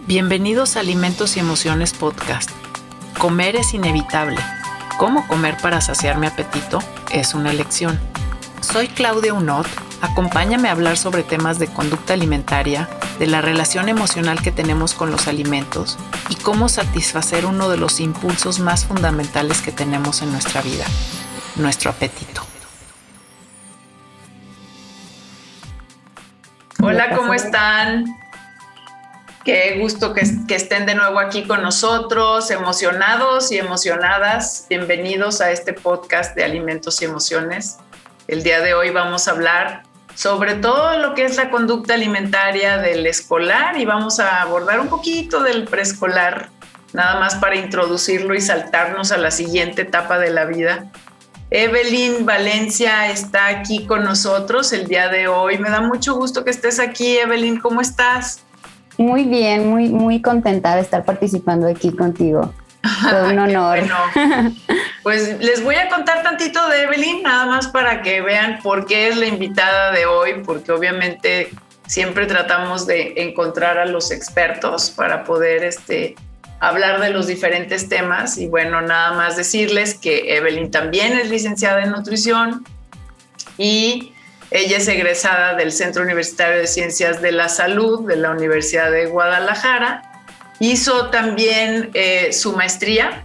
Bienvenidos a Alimentos y Emociones Podcast. Comer es inevitable. ¿Cómo comer para saciar mi apetito? Es una elección. Soy Claudia Unot. Acompáñame a hablar sobre temas de conducta alimentaria, de la relación emocional que tenemos con los alimentos y cómo satisfacer uno de los impulsos más fundamentales que tenemos en nuestra vida, nuestro apetito. Hola, ¿cómo están? Qué gusto que, estén de nuevo aquí con nosotros, emocionados y emocionadas. Bienvenidos a este podcast de Alimentos y Emociones. El día de hoy vamos a hablar sobre todo lo que es la conducta alimentaria del escolar y vamos a abordar un poquito del preescolar, nada más para introducirlo y saltarnos a la siguiente etapa de la vida. Evelyn Valencia está aquí con nosotros el día de hoy. Me da mucho gusto que estés aquí, Evelyn. ¿Cómo estás? Muy bien, muy, muy contenta de estar participando aquí contigo. Fue un honor. Pues les voy a contar tantito de Evelyn, nada más para que vean por qué es la invitada de hoy, porque obviamente siempre tratamos de encontrar a los expertos para poder este, hablar de los diferentes temas. Y bueno, nada más decirles que Evelyn también es licenciada en nutrición y ella es egresada del Centro Universitario de Ciencias de la Salud de la Universidad de Guadalajara. Hizo también eh, su maestría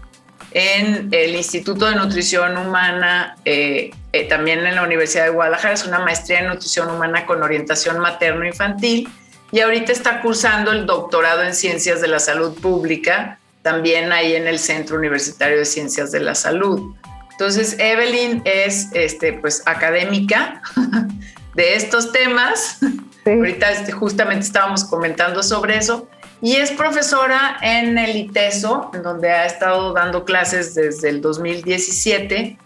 en el Instituto de Nutrición Humana, eh, eh, también en la Universidad de Guadalajara. Es una maestría en nutrición humana con orientación materno-infantil. Y ahorita está cursando el doctorado en Ciencias de la Salud Pública, también ahí en el Centro Universitario de Ciencias de la Salud. Entonces, Evelyn es este, pues, académica de estos temas. Ahorita este, justamente estábamos comentando sobre eso. Y es profesora en el ITESO, en donde ha estado dando clases desde el 2017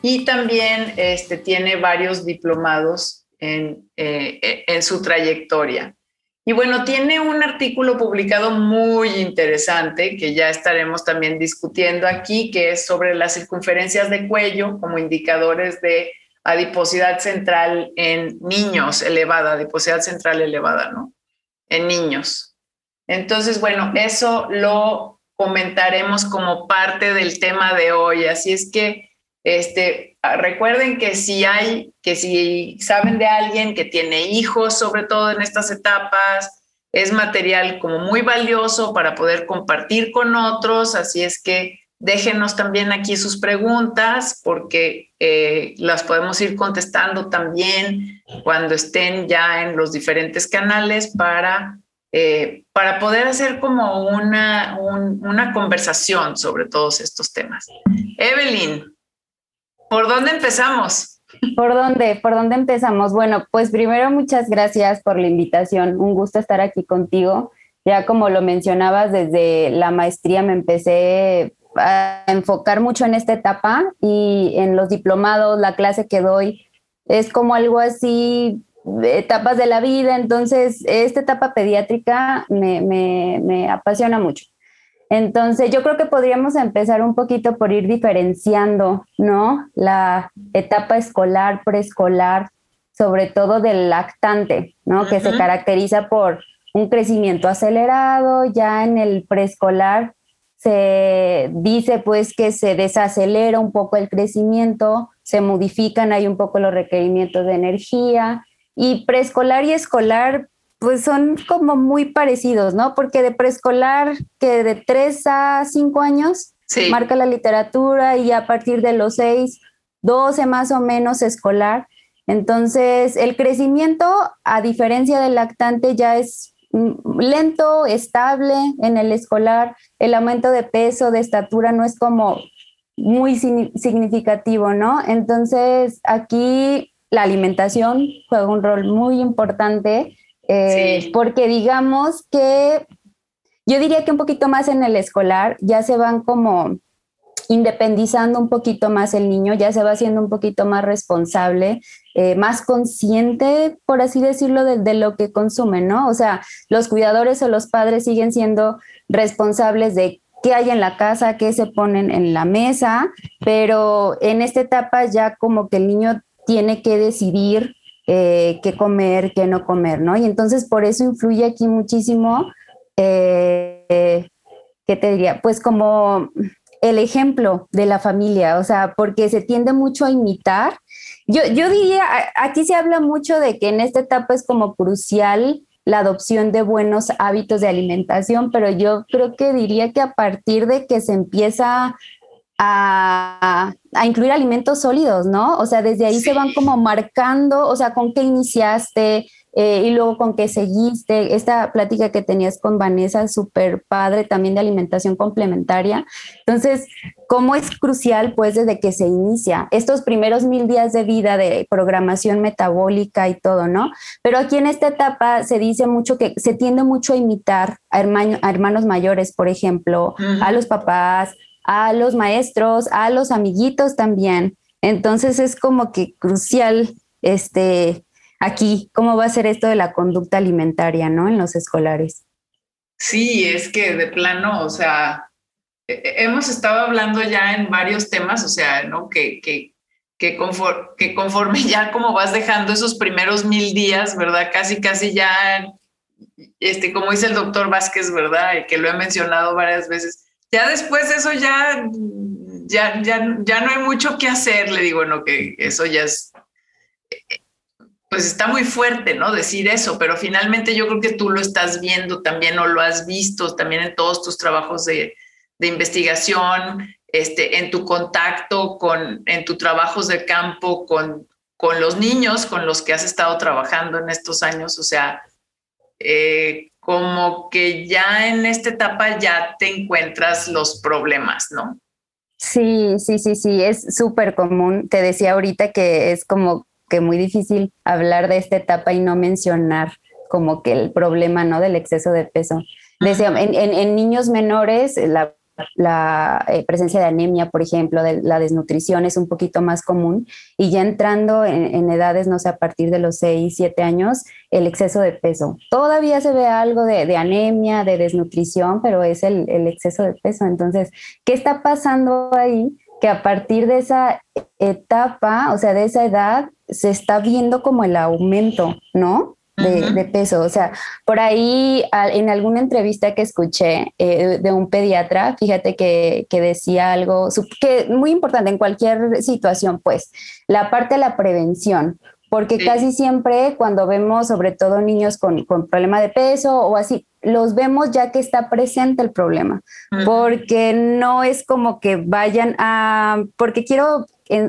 y también este, tiene varios diplomados en, eh, en su trayectoria. Y bueno, tiene un artículo publicado muy interesante que ya estaremos también discutiendo aquí, que es sobre las circunferencias de cuello como indicadores de adiposidad central en niños elevada, adiposidad central elevada, ¿no? En niños. Entonces, bueno, eso lo comentaremos como parte del tema de hoy. Así es que este, recuerden que si hay, que si saben de alguien que tiene hijos, sobre todo en estas etapas, es material como muy valioso para poder compartir con otros, así es que déjenos también aquí sus preguntas porque eh, las podemos ir contestando también cuando estén ya en los diferentes canales para, eh, para poder hacer como una, una conversación sobre todos estos temas. Evelyn, ¿Por dónde empezamos? ¿Por dónde? ¿Por dónde empezamos? Bueno, pues primero muchas gracias por la invitación. Un gusto estar aquí contigo. Ya como lo mencionabas, desde la maestría me empecé a enfocar mucho en esta etapa y en los diplomados, la clase que doy es como algo así, etapas de la vida. Entonces, esta etapa pediátrica me, me, me apasiona mucho. Entonces, yo creo que podríamos empezar un poquito por ir diferenciando, ¿no? La etapa escolar, preescolar, sobre todo del lactante, ¿no? Que se caracteriza por un crecimiento acelerado, ya en el preescolar se dice pues que se desacelera un poco el crecimiento, se modifican ahí un poco los requerimientos de energía y preescolar y escolar pues son como muy parecidos, ¿no? Porque de preescolar, que de 3 a 5 años, marca la literatura y a partir de los 6, 12 más o menos escolar. Entonces, el crecimiento, a diferencia del lactante, ya es mm, lento, estable en el escolar. El aumento de peso, de estatura, no es como muy significativo, ¿no? Entonces, aquí la alimentación juega un rol muy importante eh, porque digamos que yo diría que un poquito más en el escolar ya se van como independizando un poquito más el niño, ya se va haciendo un poquito más responsable, eh, más consciente, por así decirlo, de, de, lo que consume, ¿no? O sea, los cuidadores o los padres siguen siendo responsables de qué hay en la casa, qué se ponen en la mesa, pero en esta etapa ya como que el niño tiene que decidir eh, qué comer, qué no comer, ¿no? Y entonces por eso influye aquí muchísimo eh, ¿qué te diría? Pues como el ejemplo de la familia, o sea, porque se tiende mucho a imitar. Yo, yo diría, aquí se habla mucho de que en esta etapa es como crucial la adopción de buenos hábitos de alimentación, pero yo creo que diría que a partir de que se empieza a, incluir alimentos sólidos, ¿no? O sea, desde ahí se van como marcando, o sea, con qué iniciaste, eh, y luego con qué seguiste, esta plática que tenías con Vanessa, súper padre también de alimentación complementaria. Entonces, ¿cómo es crucial pues desde que se inicia estos primeros mil días de vida de programación metabólica y todo, ¿no? Pero aquí en esta etapa se dice mucho que se tiende mucho a imitar a, hermanos mayores, por ejemplo, a los papás, a los maestros, a los amiguitos también. Entonces es como que crucial este aquí, cómo va a ser esto de la conducta alimentaria, ¿no? En los escolares. Sí, es que de plano, o sea, hemos estado hablando ya en varios temas, o sea, ¿no? Que, que, que, conforme, que conforme ya como vas dejando esos primeros mil días, ¿verdad? Casi, casi ya, este, como dice el doctor Vázquez, ¿verdad? Que lo he mencionado varias veces, ya después de eso ya, ya, ya, ya no hay mucho que hacer, le digo, no, que eso ya es pues está muy fuerte, ¿no? Decir eso, pero finalmente yo creo que tú lo estás viendo también o lo has visto también en todos tus trabajos de, investigación, este, en tu contacto con, en tus trabajos de campo con, con los niños con los que has estado trabajando en estos años, o sea, eh, como que ya en esta etapa ya te encuentras los problemas, ¿no? Sí, sí, sí, sí, es súper común. Te decía ahorita que es como que muy difícil hablar de esta etapa y no mencionar como que el problema, ¿no? Del exceso de peso. Decía, en, niños menores, la, eh, presencia de anemia, por ejemplo, de la desnutrición es un poquito más común y ya entrando en, edades, no sé, a partir de los 6, 7 años, el exceso de peso. Todavía se ve algo de, anemia, de desnutrición, pero es el, el, exceso de peso. Entonces, ¿qué está pasando ahí? Que a partir de esa etapa, o sea, de esa edad, se está viendo como el aumento, ¿no? De, peso. O sea, por ahí en alguna entrevista que escuché eh, de un pediatra, fíjate que, decía algo que muy importante en cualquier situación, pues, la parte de la prevención. Porque casi siempre cuando vemos sobre todo niños con, con problema de peso o así, los vemos ya que está presente el problema, porque no es como que vayan a, porque quiero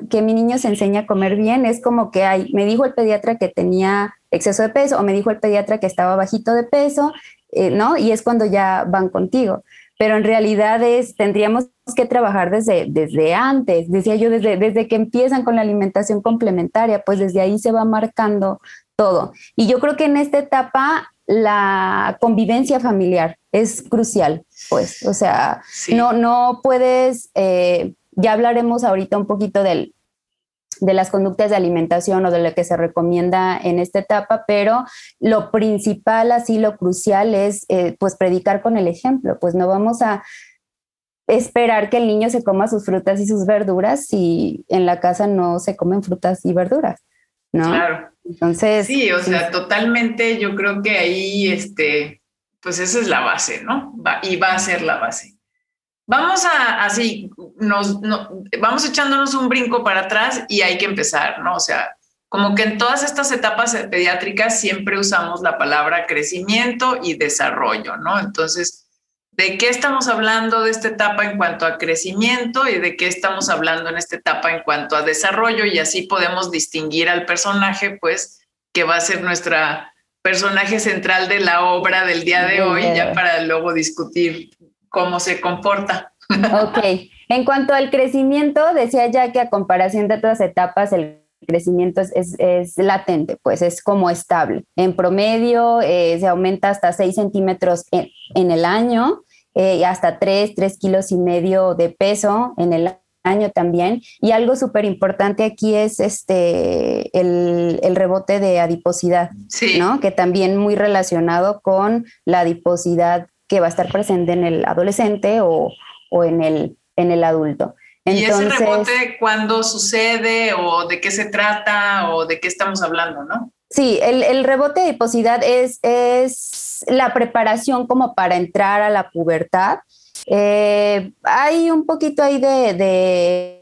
que mi niño se enseñe a comer bien, es como que hay, me dijo el pediatra que tenía exceso de peso o me dijo el pediatra que estaba bajito de peso, eh, ¿no? Y es cuando ya van contigo. Pero en realidad es, tendríamos que trabajar desde, desde antes, decía yo, desde, desde que empiezan con la alimentación complementaria, pues desde ahí se va marcando todo. Y yo creo que en esta etapa la convivencia familiar es crucial, pues, o sea, no, no puedes... Eh, ya hablaremos ahorita un poquito del, de las conductas de alimentación o de lo que se recomienda en esta etapa, pero lo principal, así lo crucial es eh, pues predicar con el ejemplo, pues no vamos a esperar que el niño se coma sus frutas y sus verduras si en la casa no se comen frutas y verduras, ¿no? Claro. Entonces. Sí, o sea, totalmente yo creo que ahí, este, pues esa es la base, ¿no? y va a ser la base. Vamos a, así, nos, vamos echándonos un brinco para atrás y hay que empezar, ¿no? O sea, como que en todas estas etapas pediátricas siempre usamos la palabra crecimiento y desarrollo, ¿no? Entonces, ¿de qué estamos hablando de esta etapa en cuanto a crecimiento y de qué estamos hablando en esta etapa en cuanto a desarrollo? Y así podemos distinguir al personaje, pues, que va a ser nuestra personaje central de la obra del día de hoy, ya para luego discutir cómo se comporta. Ok. En cuanto al crecimiento, decía ya que a comparación de otras etapas, el crecimiento es, latente, pues es como estable. En promedio eh, se aumenta hasta 6 centímetros en, el año eh, hasta 3, 3 kilos y medio de peso en el año también. Y algo súper importante aquí es este, el, rebote de adiposidad, ¿no? que también muy relacionado con la adiposidad que va a estar presente en el adolescente o, en, el, en el adulto. Entonces, ¿Y ese rebote cuándo sucede o de qué se trata o de qué estamos hablando, no? Sí, el, rebote de adiposidad es, es la preparación como para entrar a la pubertad. Eh, hay un poquito ahí de,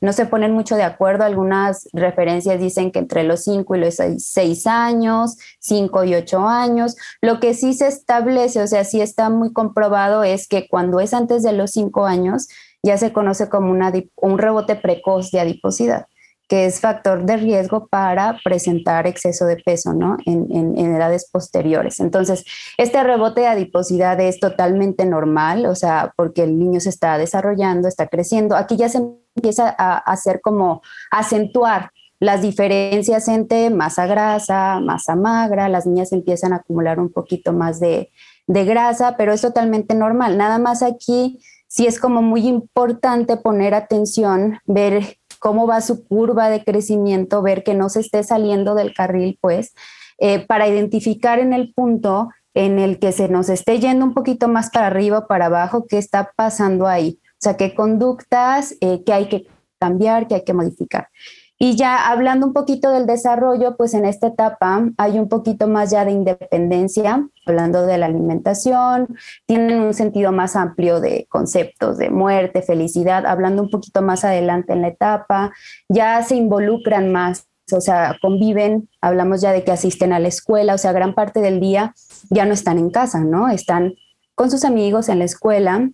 no se ponen mucho de acuerdo, algunas referencias dicen que entre los 5 y los 6 años, 5 y 8 años, lo que sí se establece, o sea, sí está muy comprobado es que cuando es antes de los 5 años, ya se conoce como un rebote precoz de adiposidad que es factor de riesgo para presentar exceso de peso ¿no? en, edades posteriores. Entonces, este rebote de adiposidad es totalmente normal, o sea, porque el niño se está desarrollando, está creciendo. Aquí ya se empieza a hacer como acentuar las diferencias entre masa grasa, masa magra, las niñas empiezan a acumular un poquito más de, de grasa, pero es totalmente normal. Nada más aquí sí es como muy importante poner atención, ver cómo va su curva de crecimiento, ver que no se esté saliendo del carril, pues, eh, para identificar en el punto en el que se nos esté yendo un poquito más para arriba o para abajo, qué está pasando ahí. O sea, qué conductas, eh, qué hay que cambiar, qué hay que modificar. Y ya hablando un poquito del desarrollo, pues en esta etapa hay un poquito más ya de independencia, hablando de la alimentación, tienen un sentido más amplio de conceptos de muerte, felicidad, hablando un poquito más adelante en la etapa, ya se involucran más, o sea, conviven, hablamos ya de que asisten a la escuela, o sea, gran parte del día ya no están en casa, ¿no? Están con sus amigos en la escuela,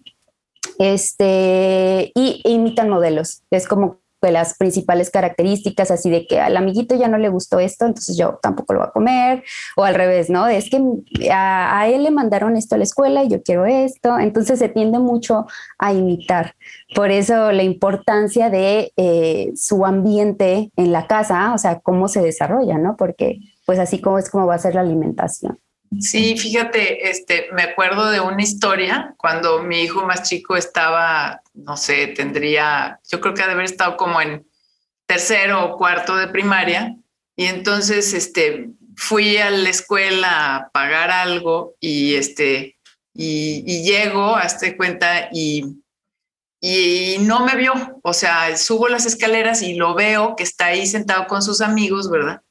este, y imitan modelos. Es como de las principales características, así de que al amiguito ya no le gustó esto, entonces yo tampoco lo voy a comer, o al revés, ¿no? Es que a, él le mandaron esto a la escuela y yo quiero esto, entonces se tiende mucho a imitar. Por eso la importancia de eh, su ambiente en la casa, o sea, cómo se desarrolla, ¿no? Porque pues así como es como va a ser la alimentación. Sí, fíjate, este, me acuerdo de una historia cuando mi hijo más chico estaba, no sé, tendría, yo creo que ha de haber estado como en tercero o cuarto de primaria, y entonces, este, fui a la escuela a pagar algo y este, y, y llego, hazte cuenta, y, y no me vio, o sea, subo las escaleras y lo veo que está ahí sentado con sus amigos, ¿verdad?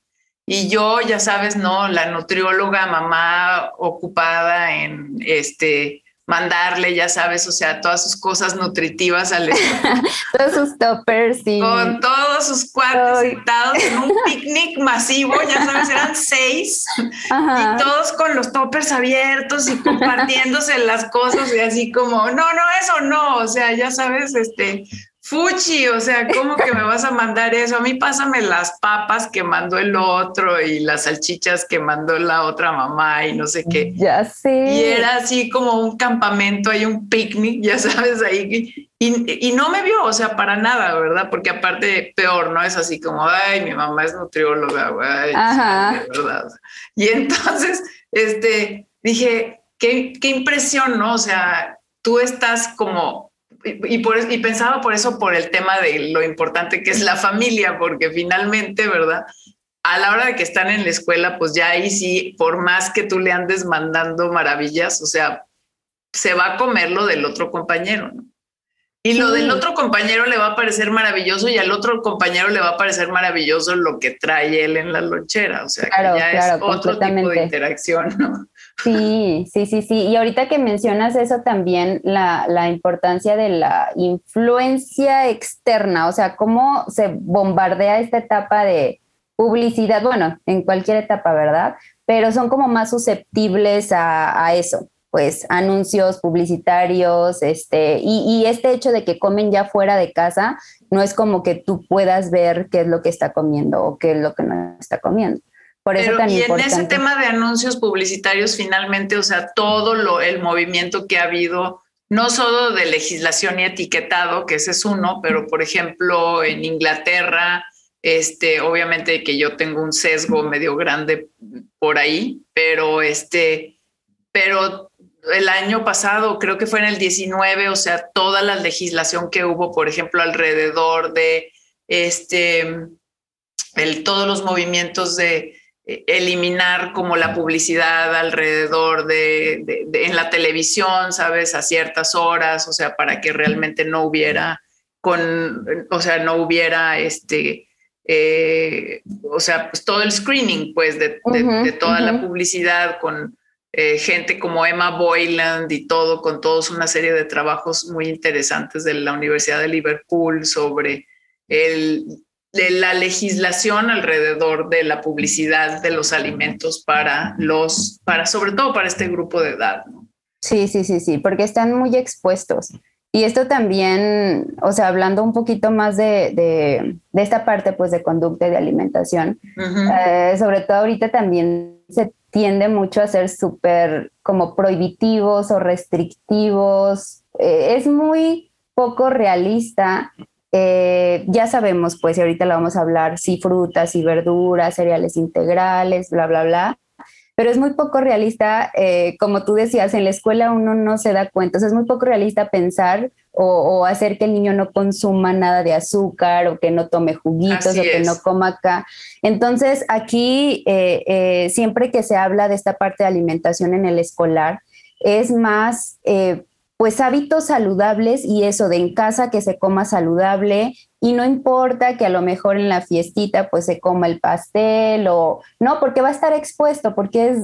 Y yo, ya sabes, ¿no? La nutrióloga, mamá ocupada en este mandarle, ya sabes, o sea, todas sus cosas nutritivas al Todos sus toppers, sí. Con todos sus cuates sentados en un picnic masivo, ya sabes, eran seis. Y todos con los toppers abiertos y compartiéndose las cosas y así como, no, no, eso no, o sea, ya sabes, este, Fuchi, o sea, ¿cómo que me vas a mandar eso? A mí pásame las papas que mandó el otro y las salchichas que mandó la otra mamá y no sé qué. Ya sé. Y era así como un campamento, hay un picnic, ya sabes, ahí. Y, no me vio, o sea, para nada, ¿verdad? Porque aparte, peor, ¿no? Es así como, ay, mi mamá es nutrióloga, güey. Ajá. ¿verdad? Y entonces, este, dije, qué, qué impresión, ¿no? O sea, tú estás como y, por, y pensaba por eso, por el tema de lo importante que es la familia, porque finalmente, ¿verdad? A la hora de que están en la escuela, pues ya ahí sí, por más que tú le andes mandando maravillas, o sea, se va a comer lo del otro compañero, ¿no? Y lo del otro compañero le va a parecer maravilloso y al otro compañero le va a parecer maravilloso lo que trae él en la lonchera. O sea, que ya es otro tipo de interacción, ¿no? Sí, sí, sí, sí. Y ahorita que mencionas eso también, la, la, importancia de la influencia externa, o sea, cómo se bombardea esta etapa de publicidad, bueno, en cualquier etapa, ¿verdad? Pero son como más susceptibles a, a eso pues anuncios publicitarios, este, y, este hecho de que comen ya fuera de casa, no es como que tú puedas ver qué es lo que está comiendo o qué es lo que no está comiendo. Por eso Pero, y en ese tema de anuncios publicitarios, finalmente, o sea, todo lo, el movimiento que ha habido, no solo de legislación y etiquetado, que ese es uno, pero por ejemplo, en Inglaterra, este, obviamente que yo tengo un sesgo medio grande por ahí, pero este, pero el año pasado, creo que fue en el 19, o sea, toda la legislación que hubo, por ejemplo, alrededor de este, el, todos los movimientos de eh, eliminar como la publicidad alrededor de, en la televisión, sabes, a ciertas horas, o sea, para que realmente no hubiera con, o sea, no hubiera este eh, o sea, pues todo el screening, pues, de, toda la publicidad con eh, gente como Emma Boyland y todo, con todos una serie de trabajos muy interesantes de la Universidad de Liverpool sobre el, la legislación alrededor de la publicidad de los alimentos para los, para sobre todo para este grupo de edad. Sí, sí, sí, sí, porque están muy expuestos. Y esto también, o sea, hablando un poquito más de, de, esta parte, pues, de conducta y de alimentación, eh, sobre todo ahorita también se tiende mucho a ser súper como prohibitivos o restrictivos. Eh, es muy poco realista. Eh, ya sabemos, pues, y ahorita lo vamos a hablar, si frutas y verduras, cereales integrales, bla, bla, bla pero es muy poco realista, eh, como tú decías, en la escuela uno no se da cuenta, o sea, es muy poco realista pensar o, hacer que el niño no consuma nada de azúcar o que no tome juguitos o que no coma acá. Entonces, aquí, eh, eh, siempre que se habla de esta parte de alimentación en el escolar, es más pues hábitos saludables y eso de en casa que se coma saludable y no importa que a lo mejor en la fiestita pues se coma el pastel o no, porque va a estar expuesto, porque es,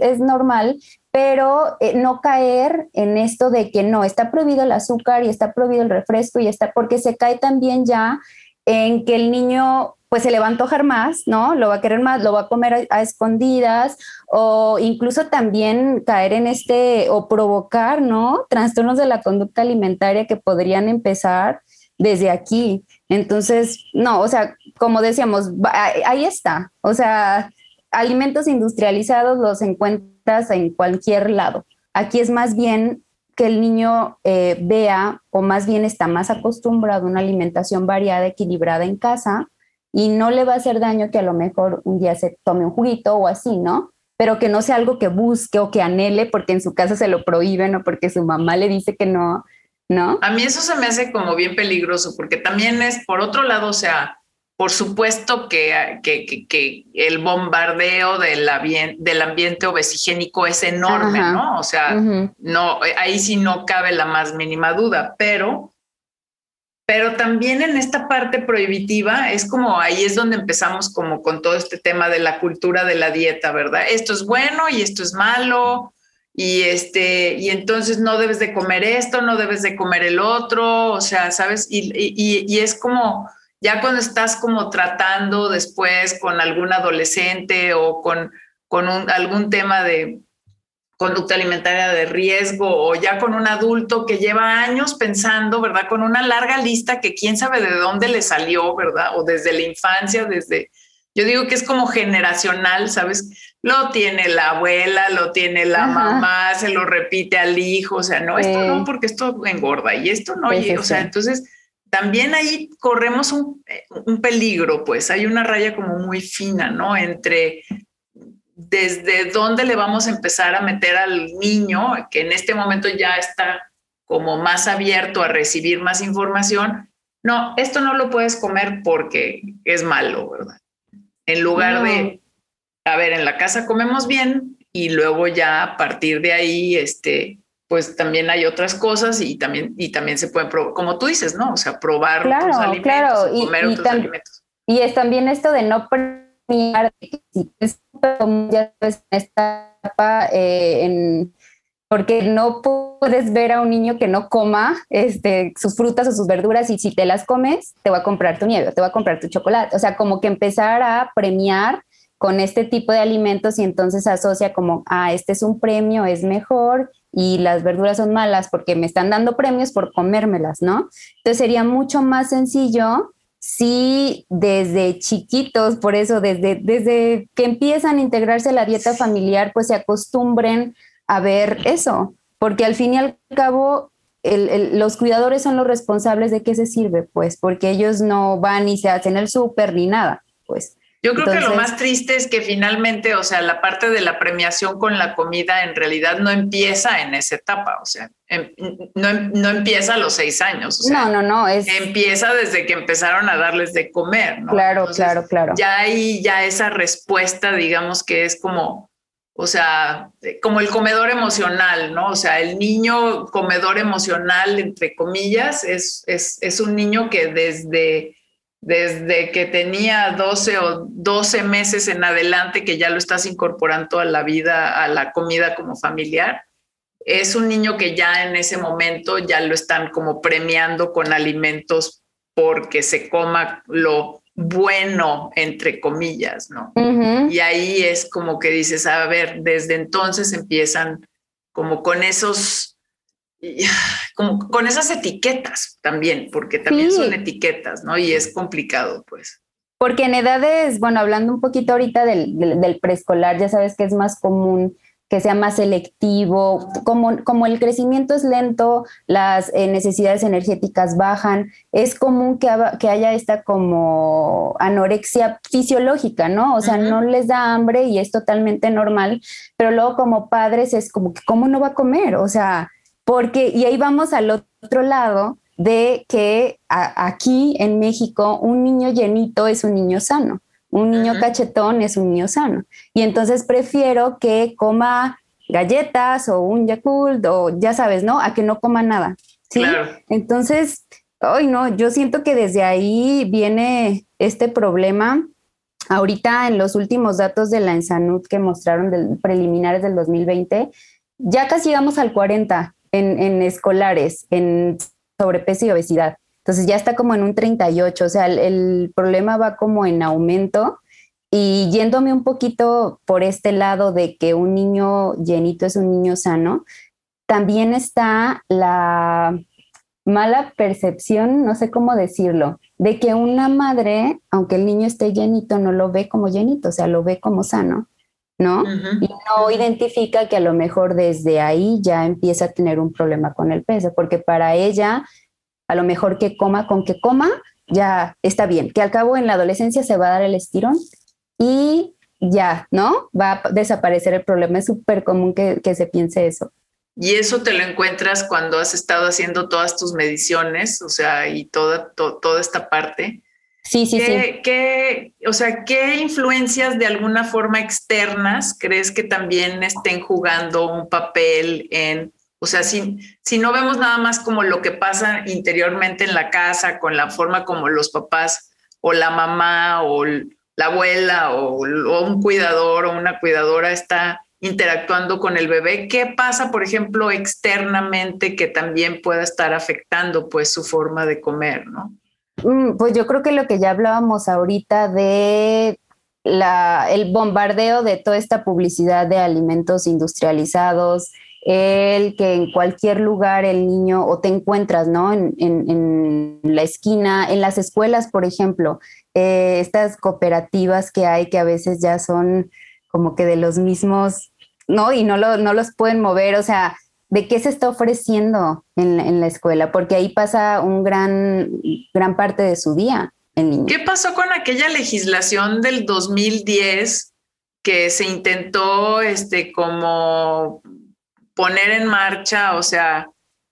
es, normal, pero eh, no caer en esto de que no, está prohibido el azúcar y está prohibido el refresco y está, porque se cae también ya en que el niño pues se le va a antojar más, ¿no? Lo va a querer más, lo va a comer a, escondidas o incluso también caer en este o provocar, ¿no? Trastornos de la conducta alimentaria que podrían empezar desde aquí. Entonces, no, o sea, como decíamos, ahí está. O sea, alimentos industrializados los en cualquier lado. Aquí es más bien que el niño eh, vea o más bien está más acostumbrado a una alimentación variada, equilibrada en casa y no le va a hacer daño que a lo mejor un día se tome un juguito o así, ¿no? Pero que no sea algo que busque o que anhele porque en su casa se lo prohíben o porque su mamá le dice que no, ¿no? A mí eso se me hace como bien peligroso porque también es, por otro lado, o sea, por supuesto que, que, que, el bombardeo del, del ambiente obesigénico es enorme, ¿no? O sea, no, ahí sí no cabe la más mínima duda, pero pero también en esta parte prohibitiva es como ahí es donde empezamos como con todo este tema de la cultura de la dieta, ¿verdad? Esto es bueno y esto es malo y este y entonces no debes de comer esto, no debes de comer el otro, o sea, ¿sabes? Y, y, y es como ya cuando estás como tratando después con algún adolescente o con, con un, algún tema de conducta alimentaria de riesgo o ya con un adulto que lleva años pensando, ¿verdad? Con una larga lista que quién sabe de dónde le salió, ¿verdad? O desde la infancia, desde, yo digo que es como generacional, ¿sabes? Lo tiene la abuela, lo tiene la mamá, se lo repite al hijo, o sea, no, esto no, porque esto engorda y esto no, o sea, entonces también ahí corremos un, un, peligro, pues hay una raya como muy fina, ¿no? Entre desde dónde le vamos a empezar a meter al niño, que en este momento ya está como más abierto a recibir más información. No, esto no lo puedes comer porque es malo, ¿verdad? En lugar de, a ver, en la casa comemos bien y luego ya a partir de ahí, este, pues también hay otras cosas y también, y también se pueden probar, como tú dices, ¿no? O sea, probar otros alimentos, comer otros alimentos. Y es también esto de no si ya en esta etapa, eh, porque no puedes ver a un niño que no coma este, sus frutas o sus verduras y si te las comes, te va a comprar tu nieve, te va a comprar tu chocolate. O sea, como que empezar a premiar con este tipo de alimentos y entonces asocia como, ah, este es un premio, es mejor y las verduras son malas porque me están dando premios por comérmelas, ¿no? Entonces sería mucho más sencillo sí desde chiquitos, por eso desde, desde que empiezan a integrarse a la dieta familiar, pues se acostumbren a ver eso, porque al fin y al cabo los cuidadores son los responsables de qué se sirve, pues, porque ellos no van y se hacen el súper ni nada, pues. Yo creo que lo más triste es que finalmente, o sea, la parte de la premiación con la comida en realidad no empieza en esa etapa, o sea, em, no, no empieza a los seis años. no, no, no. Es... Empieza desde que empezaron a darles de comer, ¿no? Claro, claro, claro. Ya hay ya esa respuesta, digamos que es como, o sea, como el comedor emocional, ¿no? O sea, el niño comedor emocional, entre comillas, es, es, es un niño que desde desde que tenía 12 o 12 meses en adelante, que ya lo estás incorporando a la vida, a la comida como familiar, es un niño que ya en ese momento ya lo están como premiando con alimentos porque se coma lo bueno, entre comillas, ¿no? Y ahí es como que dices, a ver, desde entonces empiezan como con esos, como con esas etiquetas también, porque también son etiquetas, ¿no? Y es complicado, pues. Porque en edades, bueno, hablando un poquito ahorita del, del preescolar, ya sabes que es más común que sea más selectivo, como, como el crecimiento es lento, las eh, necesidades energéticas bajan, es común que, que, haya esta como anorexia fisiológica, ¿no? O sea, no les da hambre y es totalmente normal, pero luego como padres es como que, ¿cómo no va a comer? O sea, porque, y ahí vamos al otro lado de que aquí en México un niño llenito es un niño sano. Un niño cachetón es un niño sano. Y entonces prefiero que coma galletas o un Yakult o ya sabes, ¿no? A que no coma nada. ¿sí? Entonces, hoy no, yo siento que desde ahí viene este problema. Ahorita en los últimos datos de la Ensanud que mostraron del, preliminares del 2020, ya casi llegamos al 40 en, escolares, en sobrepeso y obesidad. Entonces ya está como en un 38, o sea, el, problema va como en aumento. Y yéndome un poquito por este lado de que un niño llenito es un niño sano, también está la mala percepción, no sé cómo decirlo, de que una madre, aunque el niño esté llenito, no lo ve como llenito, o sea, lo ve como sano, ¿no? Y no identifica que a lo mejor desde ahí ya empieza a tener un problema con el peso, porque para ella a lo mejor que coma con que coma, ya está bien, que al cabo en la adolescencia se va a dar el estirón y ya, ¿no? Va a desaparecer el problema. Es súper común que, se piense eso. Y eso te lo encuentras cuando has estado haciendo todas tus mediciones, o sea, y toda, toda esta parte. Sí, sí, sí. ¿qué, o sea, ¿qué influencias de alguna forma externas crees que también estén jugando un papel en o sea, si, si no vemos nada más como lo que pasa interiormente en la casa, con la forma como los papás o la mamá o la abuela o, un cuidador o una cuidadora está interactuando con el bebé, ¿qué pasa, por ejemplo, externamente que también pueda estar afectando pues su forma de comer, no? Mm, pues yo creo que lo que ya hablábamos ahorita de la, el bombardeo de toda esta publicidad de alimentos industrializados, el que en cualquier lugar el niño o te encuentras, ¿no? En, la esquina, en las escuelas, por ejemplo, eh, estas cooperativas que hay que a veces ya son como que de los mismos, ¿no? Y no, no los pueden mover, o sea, ¿de qué se está ofreciendo en la, escuela? Porque ahí pasa un gran, gran parte de su día el niño. ¿Qué pasó con aquella legislación del 2010 que se intentó, este, como poner en marcha, o sea,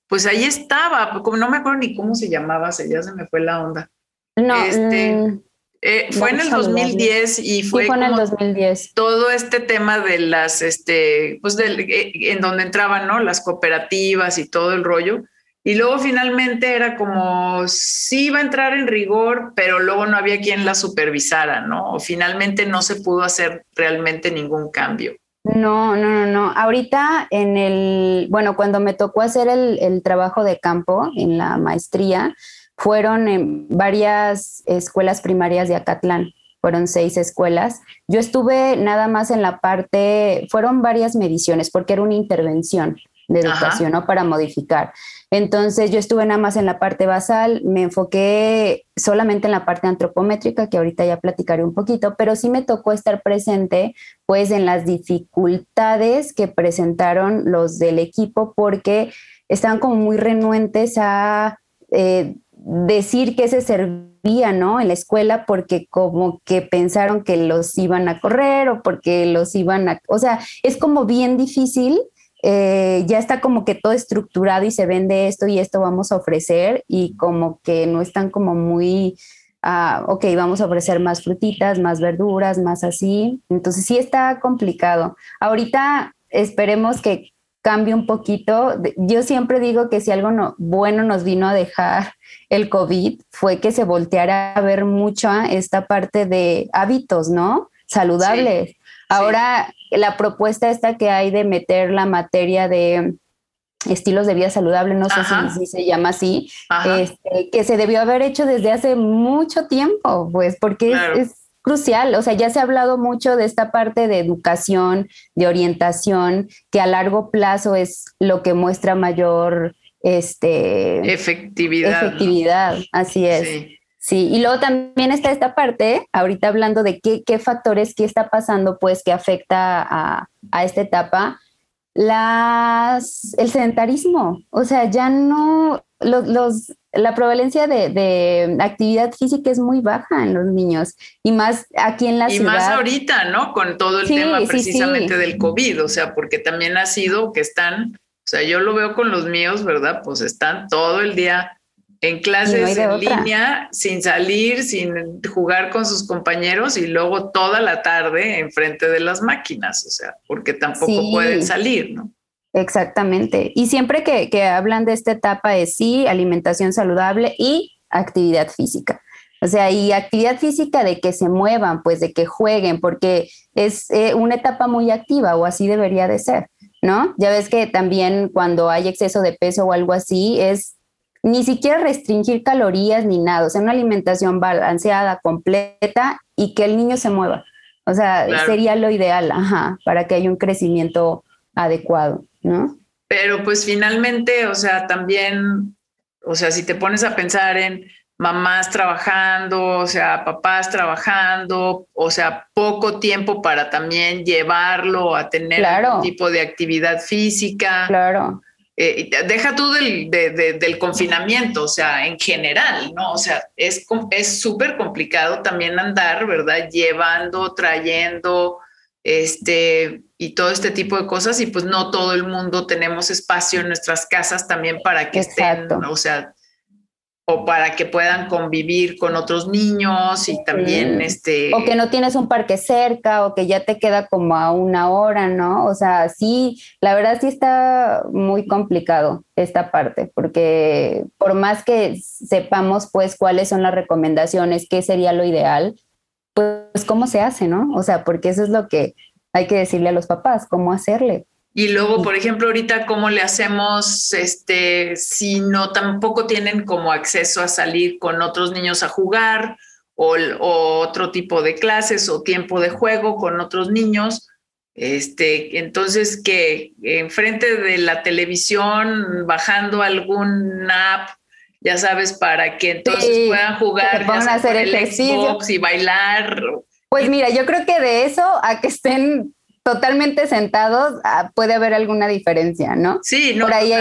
pues ahí estaba, como no me acuerdo ni cómo se llamaba, ya se me fue la onda. No, este, mm, eh, fue en el 2010 y fue, en el 2010. todo este tema de las, este, pues eh, en donde entraban, ¿no? Las cooperativas y todo el rollo. Y luego finalmente era como, sí iba a entrar en rigor, pero luego no había quien la supervisara, ¿no? O finalmente no se pudo hacer realmente ningún cambio. No, no, no, no. Ahorita en el, bueno, cuando me tocó hacer el, trabajo de campo en la maestría, fueron en varias escuelas primarias de Acatlán, fueron seis escuelas. Yo estuve nada más en la parte, fueron varias mediciones porque era una intervención de educación, ¿no? Para modificar. Entonces yo estuve nada más en la parte basal, me enfoqué solamente en la parte antropométrica, que ahorita ya platicaré un poquito, pero sí me tocó estar presente pues en las dificultades que presentaron los del equipo porque estaban como muy renuentes a eh, decir que se servía, ¿no? En la escuela porque como que pensaron que los iban a correr o porque los iban a, o sea, es como bien difícil eh, ya está como que todo estructurado y se vende esto y esto vamos a ofrecer y como que no están como muy, ah, ok, vamos a ofrecer más frutitas, más verduras, más así. Entonces sí está complicado. Ahorita esperemos que cambie un poquito. Yo siempre digo que si algo no, bueno nos vino a dejar el COVID fue que se volteara a ver mucho esta parte de hábitos, ¿no? Saludables. Ahora, la propuesta esta que hay de meter la materia de estilos de vida saludable, no sé si, se llama así, este, que se debió haber hecho desde hace mucho tiempo, pues, porque es, crucial, o sea, ya se ha hablado mucho de esta parte de educación, de orientación, que a largo plazo es lo que muestra mayor este, efectividad. Efectividad, así es. Sí. y luego también está esta parte, ahorita hablando de qué, qué factores, qué está pasando, pues, que afecta a, a esta etapa las, el sedentarismo, o sea, ya no, los, la prevalencia de, actividad física es muy baja en los niños y más aquí en la ciudad. Y más ahorita, ¿no? Con todo el tema precisamente del COVID, o sea, porque también ha sido que están, o sea, yo lo veo con los míos, ¿verdad? Pues están todo el día en clases en línea, sin salir, sin jugar con sus compañeros y luego toda la tarde enfrente de las máquinas, o sea, porque tampoco pueden salir, ¿no? Exactamente. Y siempre que, que, hablan de esta etapa es sí, alimentación saludable y actividad física. O sea, y actividad física de que se muevan, pues de que jueguen, porque es eh, una etapa muy activa o así debería de ser, ¿no? Ya ves que también cuando hay exceso de peso o algo así, es ni siquiera restringir calorías ni nada, o sea, una alimentación balanceada, completa y que el niño se mueva. O sea, sería lo ideal, ajá, para que haya un crecimiento adecuado, ¿no? Pero pues finalmente, o sea, también, o sea, si te pones a pensar en mamás trabajando, o sea, papás trabajando, o sea, poco tiempo para también llevarlo a tener un tipo de actividad física. Claro. Eh, deja tú del, del, confinamiento, o sea, en general, ¿no? O sea, es súper complicado también andar, ¿verdad? Llevando, trayendo, este, y todo este tipo de cosas, y pues no todo el mundo tenemos espacio en nuestras casas también para que estén, o sea, o para que puedan convivir con otros niños y también este... O que no tienes un parque cerca o que ya te queda como a una hora, ¿no? O sea, sí, la verdad sí está muy complicado esta parte, porque por más que sepamos pues cuáles son las recomendaciones, qué sería lo ideal, pues cómo se hace, ¿no? O sea, porque eso es lo que hay que decirle a los papás, cómo hacerle. Y luego, por ejemplo, ahorita, ¿cómo le hacemos este, si no tampoco tienen como acceso a salir con otros niños a jugar o, otro tipo de clases o tiempo de juego con otros niños? Este, entonces, que enfrente de la televisión, bajando algún app, ya sabes, para que entonces puedan jugar, a hacer ejercicio y bailar. Pues mira, yo creo que de eso a que estén totalmente sentados, ah, puede haber alguna diferencia, ¿no? Sí, no. Por ahí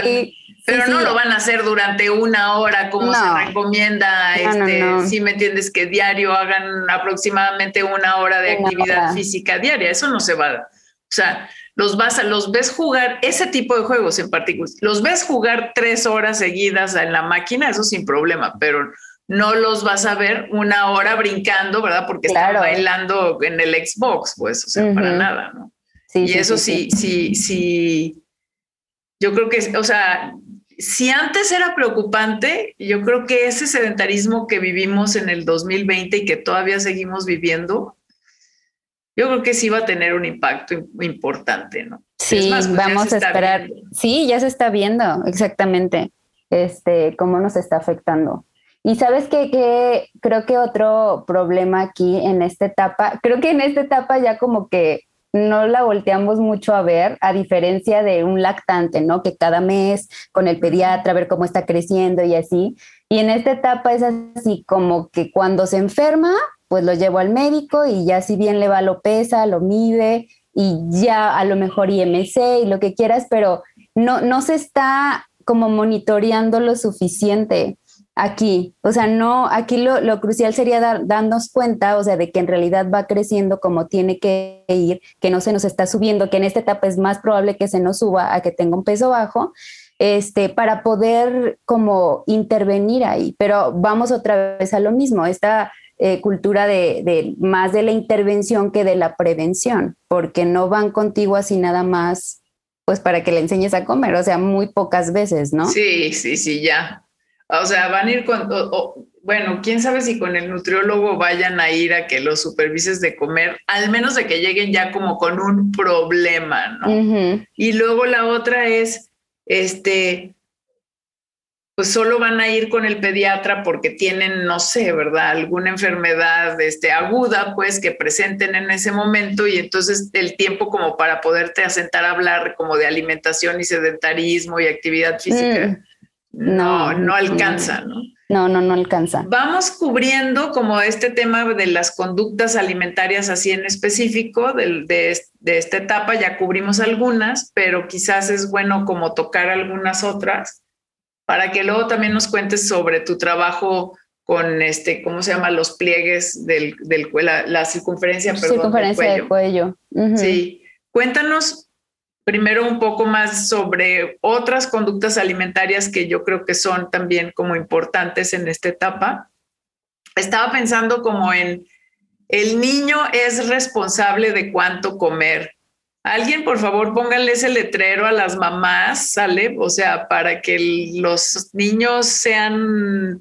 pero no lo van a hacer durante una hora como se recomienda, este, si me entiendes, que diario hagan aproximadamente una hora de actividad física diaria, eso no se va. O sea, los vas a, los ves jugar ese tipo de juegos en particular, los ves jugar tres horas seguidas en la máquina, eso sin problema, pero no los vas a ver una hora brincando, ¿verdad? Porque están bailando en el Xbox, pues, o sea, para nada, ¿no? y eso sí, sí, sí, yo creo que, o sea, si antes era preocupante, yo creo que ese sedentarismo que vivimos en el 2020 y que todavía seguimos viviendo, yo creo que sí va a tener un impacto importante, ¿no? Sí, pues vamos a esperar. Sí, ya se está viendo exactamente este, cómo nos está afectando. Y sabes que, que creo que otro problema aquí en esta etapa, creo que en esta etapa ya como que no la volteamos mucho a ver, a diferencia de un lactante, ¿no? Que cada mes con el pediatra, a ver cómo está creciendo y así. Y en esta etapa es así como que cuando se enferma, pues lo llevo al médico y ya si bien le va, lo pesa, lo mide y ya a lo mejor IMC y lo que quieras, pero no, no se está como monitoreando lo suficiente aquí. O sea, no, aquí lo, crucial sería darnos cuenta, o sea, de que en realidad va creciendo como tiene que ir, que no se nos está subiendo, que en esta etapa es más probable que se nos suba a que tenga un peso bajo, este, para poder como intervenir ahí. Pero vamos otra vez a lo mismo, esta eh, cultura de, de, más de la intervención que de la prevención, porque no van contigo así nada más pues para que le enseñes a comer, o sea, muy pocas veces, ¿no? Sí, sí, sí, ya. O sea, van a ir con, bueno, quién sabe si con el nutriólogo vayan a ir a que los supervises de comer, al menos de que lleguen ya como con un problema, ¿no? Y luego la otra es, este, pues solo van a ir con el pediatra porque tienen, no sé, ¿verdad? Alguna enfermedad este, aguda, pues, que presenten en ese momento y entonces el tiempo como para poderte asentar a hablar como de alimentación y sedentarismo y actividad física, mm. no, no, alcanza, ¿no? No, no, no alcanza. Vamos cubriendo como este tema de las conductas alimentarias así en específico de, de, de esta etapa, ya cubrimos algunas, pero quizás es bueno como tocar algunas otras para que luego también nos cuentes sobre tu trabajo con este, ¿cómo se llama? Los pliegues del, del la, la circunferencia, perdón, circunferencia del cuello. Sí. Cuéntanos primero un poco más sobre otras conductas alimentarias que yo creo que son también como importantes en esta etapa. Estaba pensando como en el niño es responsable de cuánto comer. Alguien, por favor, pónganle ese letrero a las mamás, ¿sale? O sea, para que los niños sean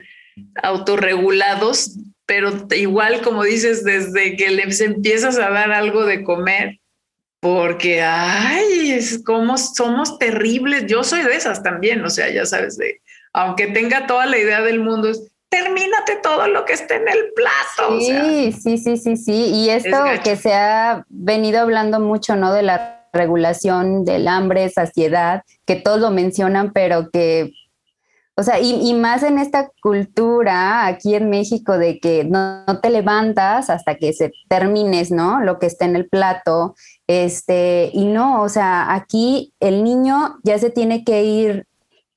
autorregulados, pero igual, como dices, desde que les empiezas a dar algo de comer, porque, ay, es como somos terribles. Yo soy de esas también, o sea, ya sabes, de, aunque tenga toda la idea del mundo, termínate todo lo que esté en el plato. Sí, sí, sí, sí, sí. Y esto que se ha venido hablando mucho, ¿no? De la regulación del hambre, saciedad, que todos lo mencionan, pero que, o sea, y, más en esta cultura aquí en México de que no, no, te levantas hasta que se termines, ¿no? Lo que está en el plato. Este, y no, o sea, aquí el niño ya se tiene que ir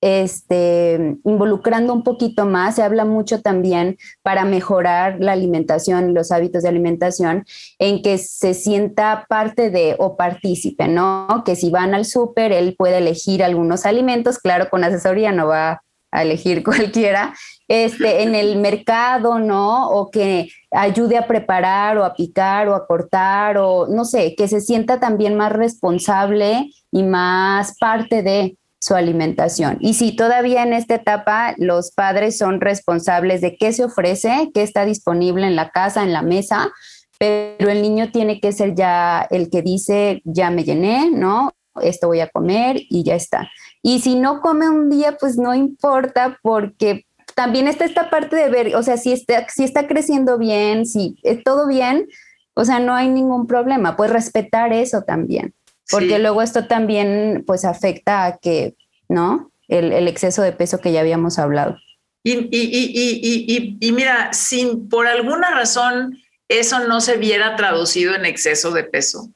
este, involucrando un poquito más. Se habla mucho también para mejorar la alimentación los hábitos de alimentación, en que se sienta parte de o partícipe, ¿no? Que si van al súper, él puede elegir algunos alimentos, claro, con asesoría no va a elegir cualquiera, este, en el mercado, ¿no? O que ayude a preparar o a picar o a cortar o no sé, que se sienta también más responsable y más parte de, su alimentación. Y si todavía en esta etapa los padres son responsables de qué se ofrece, qué está disponible en la casa, en la mesa, pero el niño tiene que ser ya el que dice, ya me llené, ¿no? Esto voy a comer y ya está. Y si no come un día, pues no importa porque también está esta parte de ver, o sea, si está, si está creciendo bien, si es todo bien, o sea, no hay ningún problema, pues respetar eso también porque luego esto también pues afecta a que, ¿no? El, exceso de peso que ya habíamos hablado. Y, y, y, mira, si por alguna razón eso no se viera traducido en exceso de peso,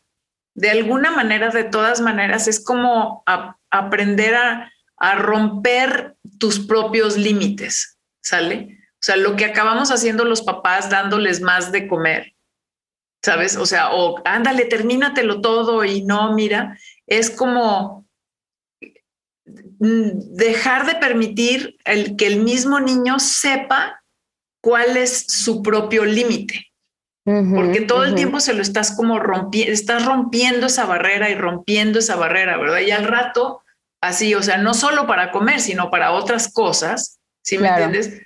de alguna manera, de todas maneras, es como aprender a, a romper tus propios límites, ¿sale? O sea, lo que acabamos haciendo los papás dándoles más de comer, ¿sabes? O sea, o ándale, termínatelo todo y no, mira, es como mm, dejar de permitir el, que el mismo niño sepa cuál es su propio límite. porque todo el tiempo se lo estás como rompiendo, estás rompiendo esa barrera y rompiendo esa barrera, ¿verdad? Y al rato, así, o sea, no solo para comer, sino para otras cosas, ¿sí me entiendes?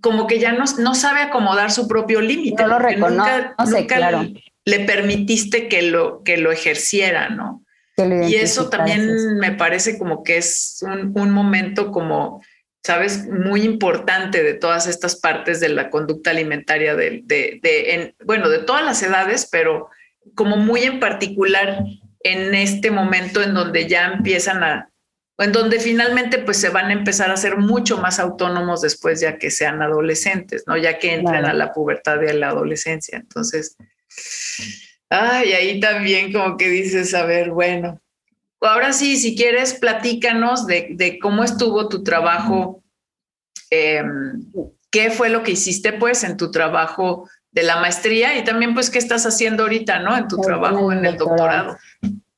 Como que ya no, no sabe acomodar su propio límite. No lo reconoce, nunca, le permitiste que lo, que lo ejerciera, ¿no? Y eso también me parece como que es un, momento como, sabes, muy importante de todas estas partes de la conducta alimentaria, de, de, bueno, de todas las edades, pero como muy en particular en este momento en donde ya empiezan a, en donde finalmente pues se van a empezar a ser mucho más autónomos después ya que sean adolescentes, ¿no? Ya que entran a la pubertad y a la adolescencia. Entonces, ay, ahí también como que dices, a ver, bueno, ahora sí, si quieres, platícanos de, cómo estuvo tu trabajo, em, qué fue lo que hiciste pues en tu trabajo de la maestría y también pues qué estás haciendo ahorita, ¿no? En tu trabajo en el doctorado.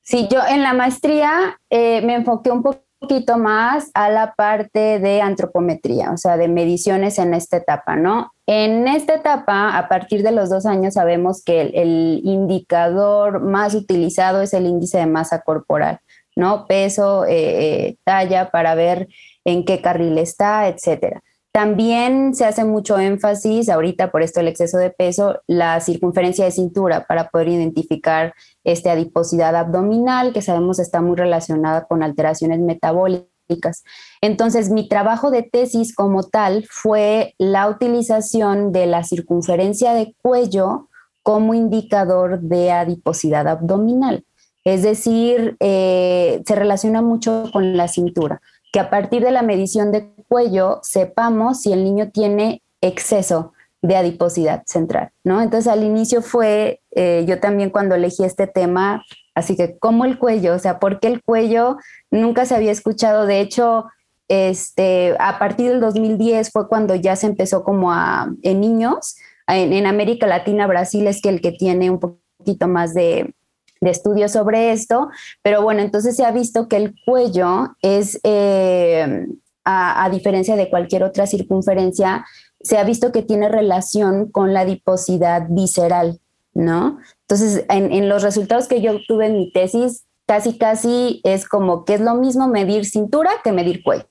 Sí, yo en la maestría eh, me enfoqué un poco poquito más a la parte de antropometría, o sea, de mediciones en esta etapa, ¿no? En esta etapa, a partir de los dos años, sabemos que el, indicador más utilizado es el índice de masa corporal, ¿no? Peso, eh, talla, para ver en qué carril está, etcétera. También se hace mucho énfasis, ahorita por esto el exceso de peso, la circunferencia de cintura para poder identificar esta adiposidad abdominal, que sabemos está muy relacionada con alteraciones metabólicas. Entonces, mi trabajo de tesis como tal fue la utilización de la circunferencia de cuello como indicador de adiposidad abdominal. Es decir, eh, se relaciona mucho con la cintura a partir de la medición de cuello sepamos si el niño tiene exceso de adiposidad central, ¿no? Entonces al inicio fue, eh, yo también cuando elegí este tema, así que ¿cómo el cuello? O sea, ¿por qué el cuello? Nunca se había escuchado, de hecho, este, a partir del 2010 fue cuando ya se empezó como a, en niños, en, en América Latina, Brasil es que el que tiene un poquito más de, de estudios sobre esto, pero bueno, entonces se ha visto que el cuello es, eh, a, diferencia de cualquier otra circunferencia, se ha visto que tiene relación con la adiposidad visceral, ¿no? Entonces, en, en los resultados que yo obtuve en mi tesis, casi, casi es como que es lo mismo medir cintura que medir cuello.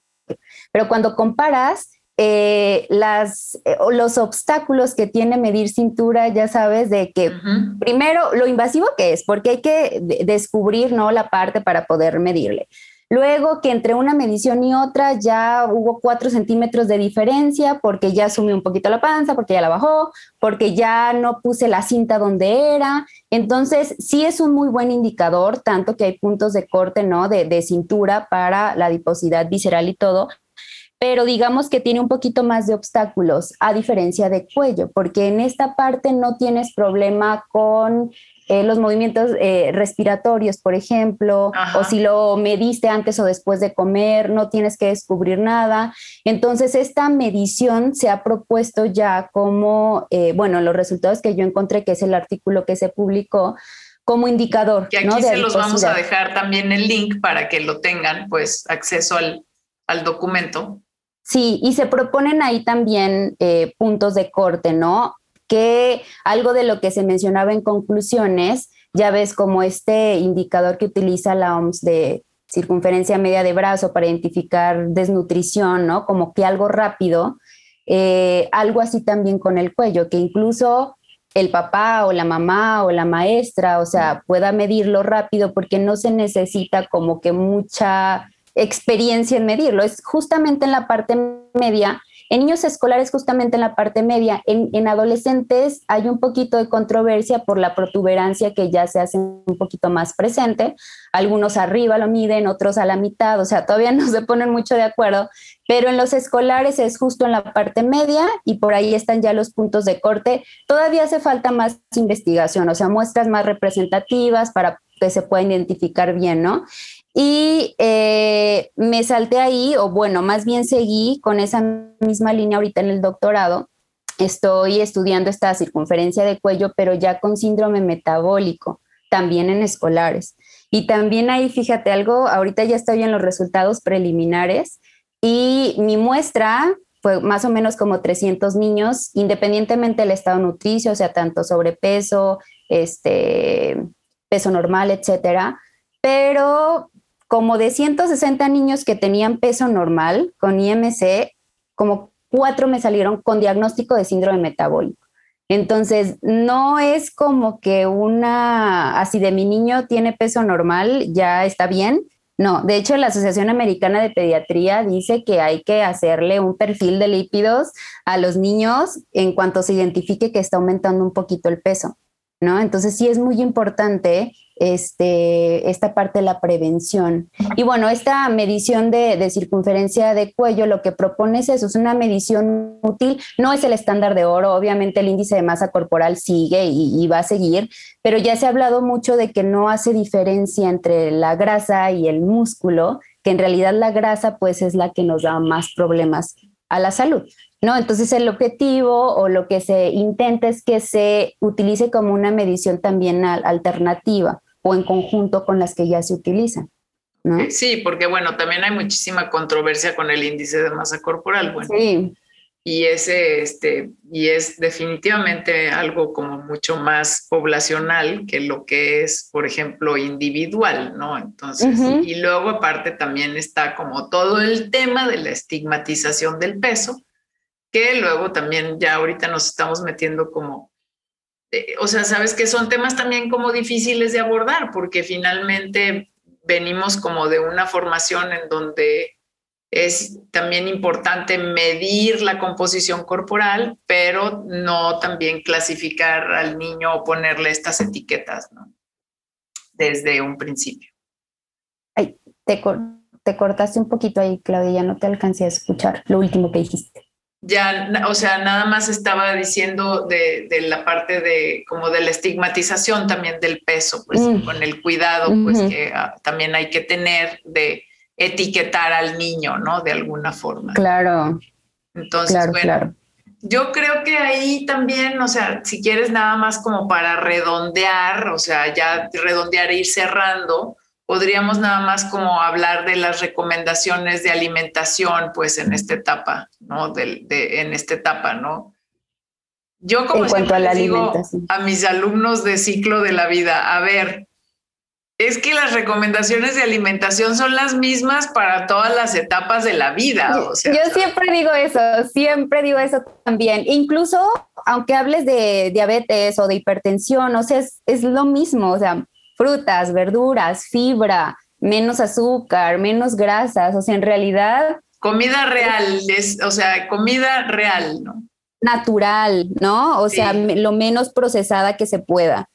Pero cuando comparas, eh, las, eh, los obstáculos que tiene medir cintura, ya sabes, de que primero lo invasivo que es, porque hay que descubrir ¿no? la parte para poder medirle. Luego que entre una medición y otra ya hubo cuatro centímetros de diferencia porque ya sumió un poquito la panza, porque ya la bajó, porque ya no puse la cinta donde era. Entonces, sí es un muy buen indicador, tanto que hay puntos de corte, ¿no? De, de cintura para la adiposidad visceral y todo, pero digamos que tiene un poquito más de obstáculos, a diferencia de cuello, porque en esta parte no tienes problema con eh, los movimientos eh, respiratorios, por ejemplo, o si lo mediste antes o después de comer, no tienes que descubrir nada. Entonces, esta medición se ha propuesto ya como, eh, bueno, los resultados que yo encontré, que es el artículo que se publicó, como indicador. Que aquí se los vamos a dejar también el link para que lo tengan, pues, acceso al, al documento. Sí, y se proponen ahí también eh, puntos de corte, ¿no? Que algo de lo que se mencionaba en conclusiones, ya ves como este indicador que utiliza la OMS de circunferencia media de brazo para identificar desnutrición, ¿no? Como que algo rápido, eh, algo así también con el cuello, que incluso el papá o la mamá o la maestra, o sea, pueda medirlo rápido porque no se necesita como que mucha experiencia en medirlo. Es justamente en la parte media. En niños escolares, justamente en la parte media. En, adolescentes hay un poquito de controversia por la protuberancia que ya se hace un poquito más presente. Algunos arriba lo miden, otros a la mitad, o sea, todavía no se ponen mucho de acuerdo. Pero en los escolares es justo en la parte media y por ahí están ya los puntos de corte. Todavía hace falta más investigación, o sea, muestras más representativas para que se pueda identificar bien, ¿no? Y eh, me salté ahí, o bueno, más bien seguí con esa misma línea ahorita en el doctorado. Estoy estudiando esta circunferencia de cuello, pero ya con síndrome metabólico, también en escolares. Y también ahí, fíjate algo, ahorita ya estoy en los resultados preliminares y mi muestra fue más o menos como 300 niños, independientemente del estado nutricio, o sea, tanto sobrepeso, este, peso normal, etcétera. Pero como de 160 niños que tenían peso normal con IMC, como cuatro me salieron con diagnóstico de síndrome metabólico. Entonces, no es como que una, así de mi niño tiene peso normal, ya está bien. No, de hecho, la Asociación Americana de Pediatría dice que hay que hacerle un perfil de lípidos a los niños en cuanto se identifique que está aumentando un poquito el peso. ¿No? Entonces sí es muy importante este, esta parte de la prevención. Y bueno, esta medición de, circunferencia de cuello lo que propone es eso, es una medición útil, no es el estándar de oro, obviamente el índice de masa corporal sigue y, y va a seguir, pero ya se ha hablado mucho de que no hace diferencia entre la grasa y el músculo, que en realidad la grasa pues es la que nos da más problemas a la salud. ¿No? Entonces el objetivo o lo que se intenta es que se utilice como una medición también alternativa o en conjunto con las que ya se utilizan. Sí, porque bueno, también hay muchísima controversia con el índice de masa corporal. Bueno. Sí. y ese este y es definitivamente algo como mucho más poblacional que lo que es por ejemplo individual no entonces y luego aparte también está como todo el tema de la estigmatización del peso que luego también ya ahorita nos estamos metiendo como eh, o sea sabes que son temas también como difíciles de abordar porque finalmente venimos como de una formación en donde es también importante medir la composición corporal, pero no también clasificar al niño o ponerle estas etiquetas ¿no? desde un principio. Ay, te, te cortaste un poquito ahí, Claudia, ya no te alcancé a escuchar lo último que dijiste. Ya, o sea, nada más estaba diciendo de, de, la parte de como de la estigmatización también del peso, pues mm. con el cuidado, pues que ah, también hay que tener de etiquetar al niño, ¿no? De alguna forma. Claro. Entonces, bueno, yo creo que ahí también, o sea, si quieres nada más como para redondear, o sea, ya redondear e ir cerrando, podríamos nada más como hablar de las recomendaciones de alimentación, pues en esta etapa, ¿no? De, de en esta etapa, ¿no? Yo como en a digo a mis alumnos de ciclo de la vida, a ver, es que las recomendaciones de alimentación son las mismas para todas las etapas de la vida. yo siempre digo eso, siempre digo eso también. Incluso aunque hables de diabetes o de hipertensión, o sea, es, lo mismo, o sea, frutas, verduras, fibra, menos azúcar, menos grasas, o sea, en realidad... Comida real, es, o sea, comida real, ¿no? Natural, ¿no? O sea, lo menos procesada que se pueda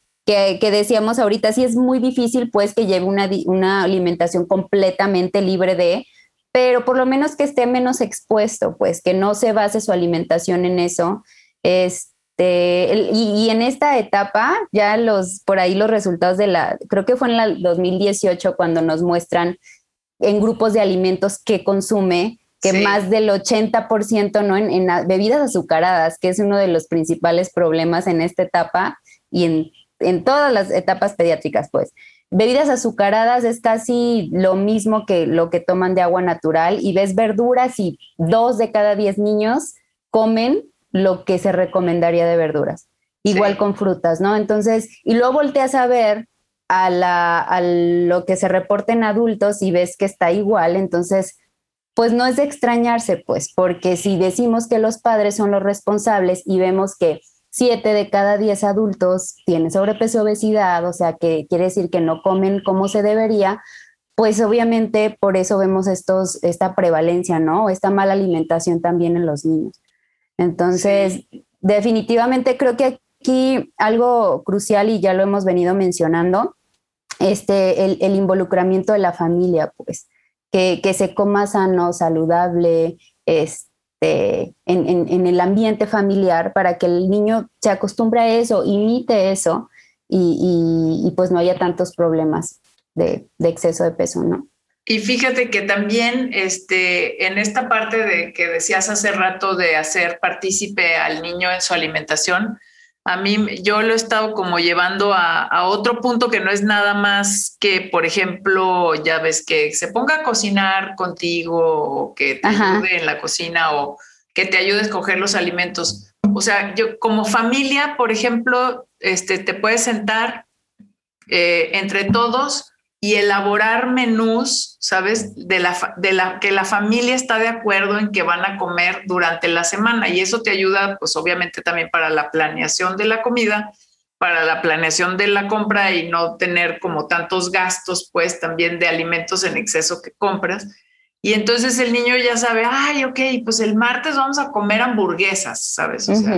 que, decíamos ahorita, sí es muy difícil pues que lleve una, una alimentación completamente libre de, pero por lo menos que esté menos expuesto, pues que no se base su alimentación en eso. Este, y, en esta etapa, ya los, por ahí los resultados de la, creo que fue en el 2018 cuando nos muestran en grupos de alimentos que consume, que más del 80% ¿no? En, en, bebidas azucaradas, que es uno de los principales problemas en esta etapa y en en todas las etapas pediátricas, pues. Bebidas azucaradas es casi lo mismo que lo que toman de agua natural y ves verduras y dos de cada diez niños comen lo que se recomendaría de verduras. Igual con frutas, ¿no? Entonces, y luego volteas a ver a, la, a lo que se reporta en adultos y ves que está igual, entonces, pues no es de extrañarse, pues, porque si decimos que los padres son los responsables y vemos que siete de cada diez adultos tienen sobrepeso obesidad, o sea que quiere decir que no comen como se debería, pues obviamente por eso vemos estos, esta prevalencia, ¿no? Esta mala alimentación también en los niños. Entonces, definitivamente creo que aquí algo crucial, y ya lo hemos venido mencionando, este, el, involucramiento de la familia, pues, que, que se coma sano, saludable, este, este, en, el ambiente familiar para que el niño se acostumbre a eso, imite eso y, pues no haya tantos problemas de, exceso de peso, ¿no? Y fíjate que también este, en esta parte de que decías hace rato de hacer partícipe al niño en su alimentación, a mí yo lo he estado como llevando a, otro punto que no es nada más que, por ejemplo, ya ves que se ponga a cocinar contigo o que te ayude en la cocina o que te ayude a escoger los alimentos. O sea, yo como familia, por ejemplo, este, te puedes sentar eh, entre todos y elaborar menús, ¿sabes? De la, de la que la familia está de acuerdo en que van a comer durante la semana y eso te ayuda, pues obviamente también para la planeación de la comida, para la planeación de la compra y no tener como tantos gastos, pues también de alimentos en exceso que compras. Y entonces el niño ya sabe, ay, ok, pues el martes vamos a comer hamburguesas, ¿sabes? O sea,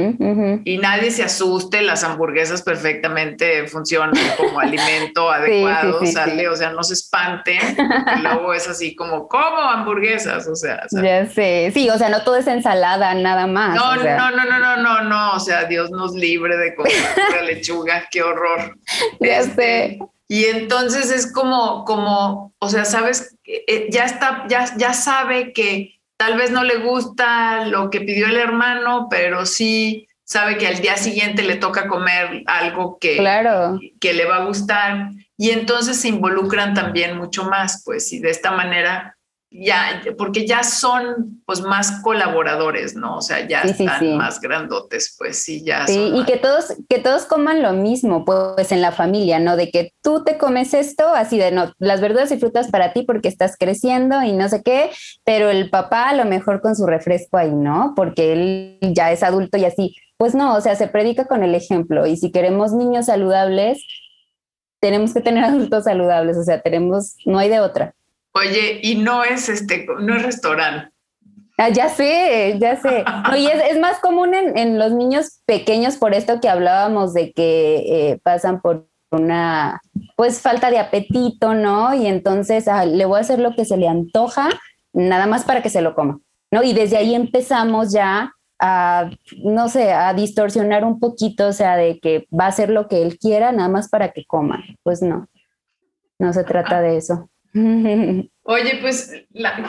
Y nadie se asuste, las hamburguesas perfectamente funcionan como alimento adecuado, sale, o sea, no se espanten. y luego es así como, ¿cómo hamburguesas? O sea, ya sé, sí, o sea, no todo es ensalada, nada más. No, no, no, no, no, no, no, o sea, Dios nos libre de comer lechuga, qué horror. Ya este, sé. Y entonces es como, como, o sea, sabes, eh, ya está, ya, ya sabe que tal vez no le gusta lo que pidió el hermano, pero sí sabe que al día siguiente le toca comer algo que, claro. que le va a gustar. Y entonces se involucran también mucho más, pues, y de esta manera ya, porque ya son pues más colaboradores, ¿no? O sea, ya están más grandotes, pues sí, ya. Sí, y que todos, que todos coman lo mismo, pues en la familia, ¿no? De que tú te comes esto, así de no, las verduras y frutas para ti porque estás creciendo y no sé qué, pero el papá a lo mejor con su refresco ahí, ¿no? Porque él ya es adulto y así. Pues no, o sea, se predica con el ejemplo y si queremos niños saludables, tenemos que tener adultos saludables, o sea, tenemos, no hay de otra. Oye, y no es este, no es restaurante. Ah, ya sé, ya sé. y es, más común en, los niños pequeños por esto que hablábamos de que eh, pasan por una, pues, falta de apetito, ¿no? Y entonces ah, le voy a hacer lo que se le antoja, nada más para que se lo coma, ¿no? Y desde ahí empezamos ya a, no sé, a distorsionar un poquito, o sea, de que va a hacer lo que él quiera, nada más para que coma. Pues no, no se trata de eso. Oye, pues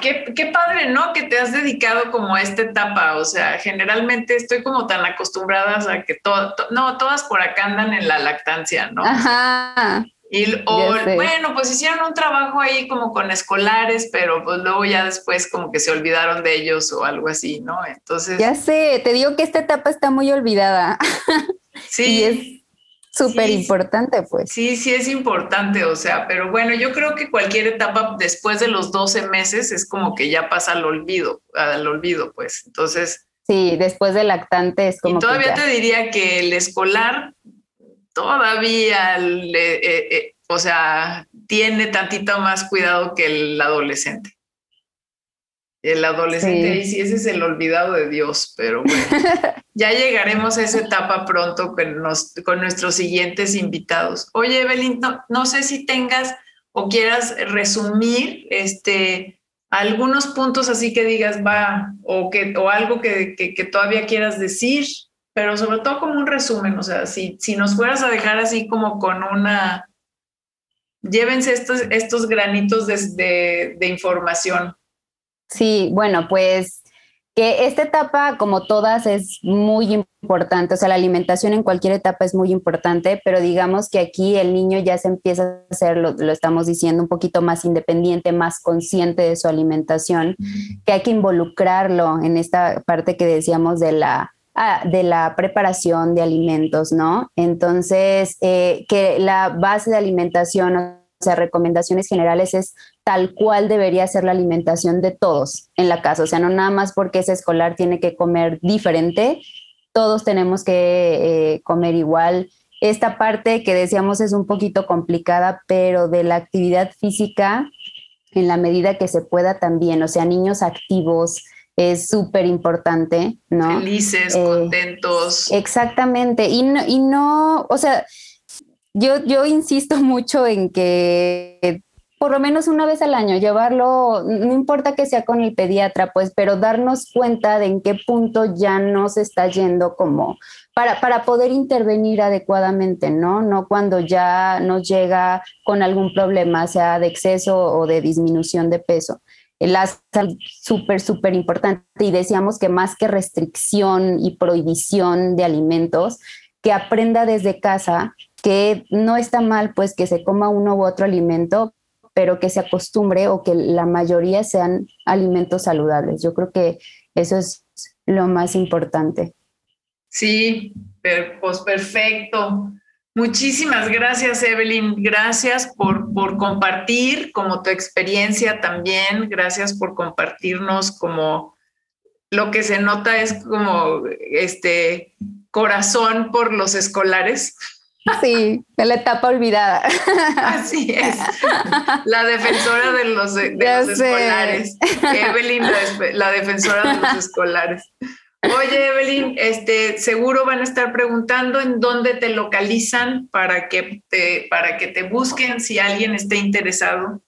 qué, padre, ¿no? Que te has dedicado como a esta etapa. O sea, generalmente estoy como tan acostumbrada a que todo, no, todas por acá andan en la lactancia, ¿no? Ajá. Y, bueno, pues hicieron un trabajo ahí como con escolares, pero pues luego ya después como que se olvidaron de ellos o algo así, ¿no? Entonces. Ya sé, te digo que esta etapa está muy olvidada. Sí. Súper importante, pues. Sí, sí es importante, o sea, pero bueno, yo creo que cualquier etapa después de los 12 meses es como que ya pasa al olvido, al olvido, pues. Entonces. Sí, después del lactante es como. Y todavía te diría que el escolar todavía, le, eh, eh, o sea, tiene tantito más cuidado que el adolescente. El adolescente, y sí, ese es el olvidado de Dios, pero bueno, ya llegaremos a esa etapa pronto con, con nuestros siguientes invitados. Oye, Evelyn, no, sé si tengas o quieras resumir este, algunos puntos así que digas, va, o, que, o algo que, que, todavía quieras decir, pero sobre todo como un resumen, o sea, si, si nos fueras a dejar así como con una, llévense estos, estos granitos de, de información. Sí, bueno, pues que esta etapa, como todas, es muy importante, o sea, la alimentación en cualquier etapa es muy importante, pero digamos que aquí el niño ya se empieza a hacer, lo, estamos diciendo, un poquito más independiente, más consciente de su alimentación, que hay que involucrarlo en esta parte que decíamos de la, ah, de la preparación de alimentos, ¿no? Entonces, eh, que la base de alimentación o sea, recomendaciones generales es tal cual debería ser la alimentación de todos en la casa. O sea, no nada más porque ese escolar tiene que comer diferente, todos tenemos que eh, comer igual. Esta parte que decíamos es un poquito complicada, pero de la actividad física, en la medida que se pueda también, o sea, niños activos, es súper importante, ¿no? Felices, eh, contentos. Exactamente. Y no, y no, o sea, yo, insisto mucho en que por lo menos una vez al año llevarlo, no importa que sea con el pediatra, pues, pero darnos cuenta de en qué punto ya nos está yendo como para, para poder intervenir adecuadamente, ¿no? No cuando ya nos llega con algún problema, sea de exceso o de disminución de peso. La salud súper, súper importante y decíamos que más que restricción y prohibición de alimentos, que aprenda desde casa que no está mal pues que se coma uno u otro alimento, pero que se acostumbre o que la mayoría sean alimentos saludables. Yo creo que eso es lo más importante. Sí, pues perfecto. Muchísimas gracias, Evelyn. Gracias por, por compartir como tu experiencia también. Gracias por compartirnos como lo que se nota es como este corazón por los escolares. Sí, de la etapa olvidada. Así es. La defensora de los, escolares. Evelyn, la, defensora de los escolares. Oye, Evelyn, este, seguro van a estar preguntando en dónde te localizan para que te, para que te busquen si alguien esté interesado.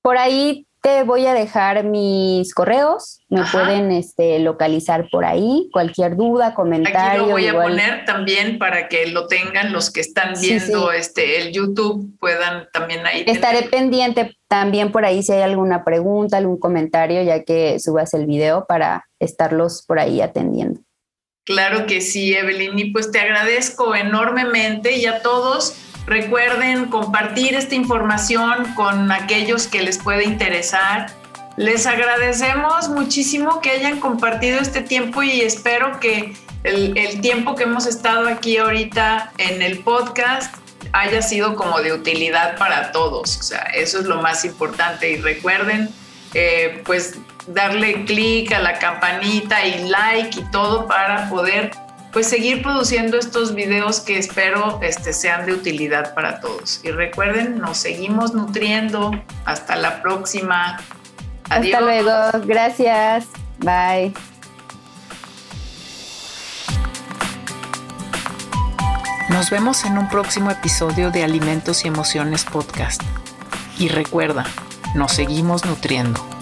Por ahí te voy a dejar mis correos, me pueden este, localizar por ahí, cualquier duda, comentario. Aquí lo voy a poner también para que lo tengan los que están viendo Este, el YouTube, puedan también ahí. Estaré pendiente también por ahí si hay alguna pregunta, algún comentario, ya que subas el video para estarlos por ahí atendiendo. Claro que sí, Evelyn, y pues te agradezco enormemente y a todos Recuerden compartir esta información con aquellos que les puede interesar les agradecemos muchísimo que hayan compartido este tiempo y espero que el, tiempo que hemos estado aquí ahorita en el podcast haya sido como de utilidad para todos. O sea, eso es lo más importante. Y recuerden, eh, pues, darle clic a la campanita y like y todo para poder, pues, seguir produciendo estos videos que espero este, sean de utilidad para todos. Y recuerden, nos seguimos nutriendo. Hasta la próxima. Adiós. Hasta luego. Gracias. Bye. Nos vemos en un próximo episodio de Alimentos y Emociones Podcast. Y recuerda, nos seguimos nutriendo.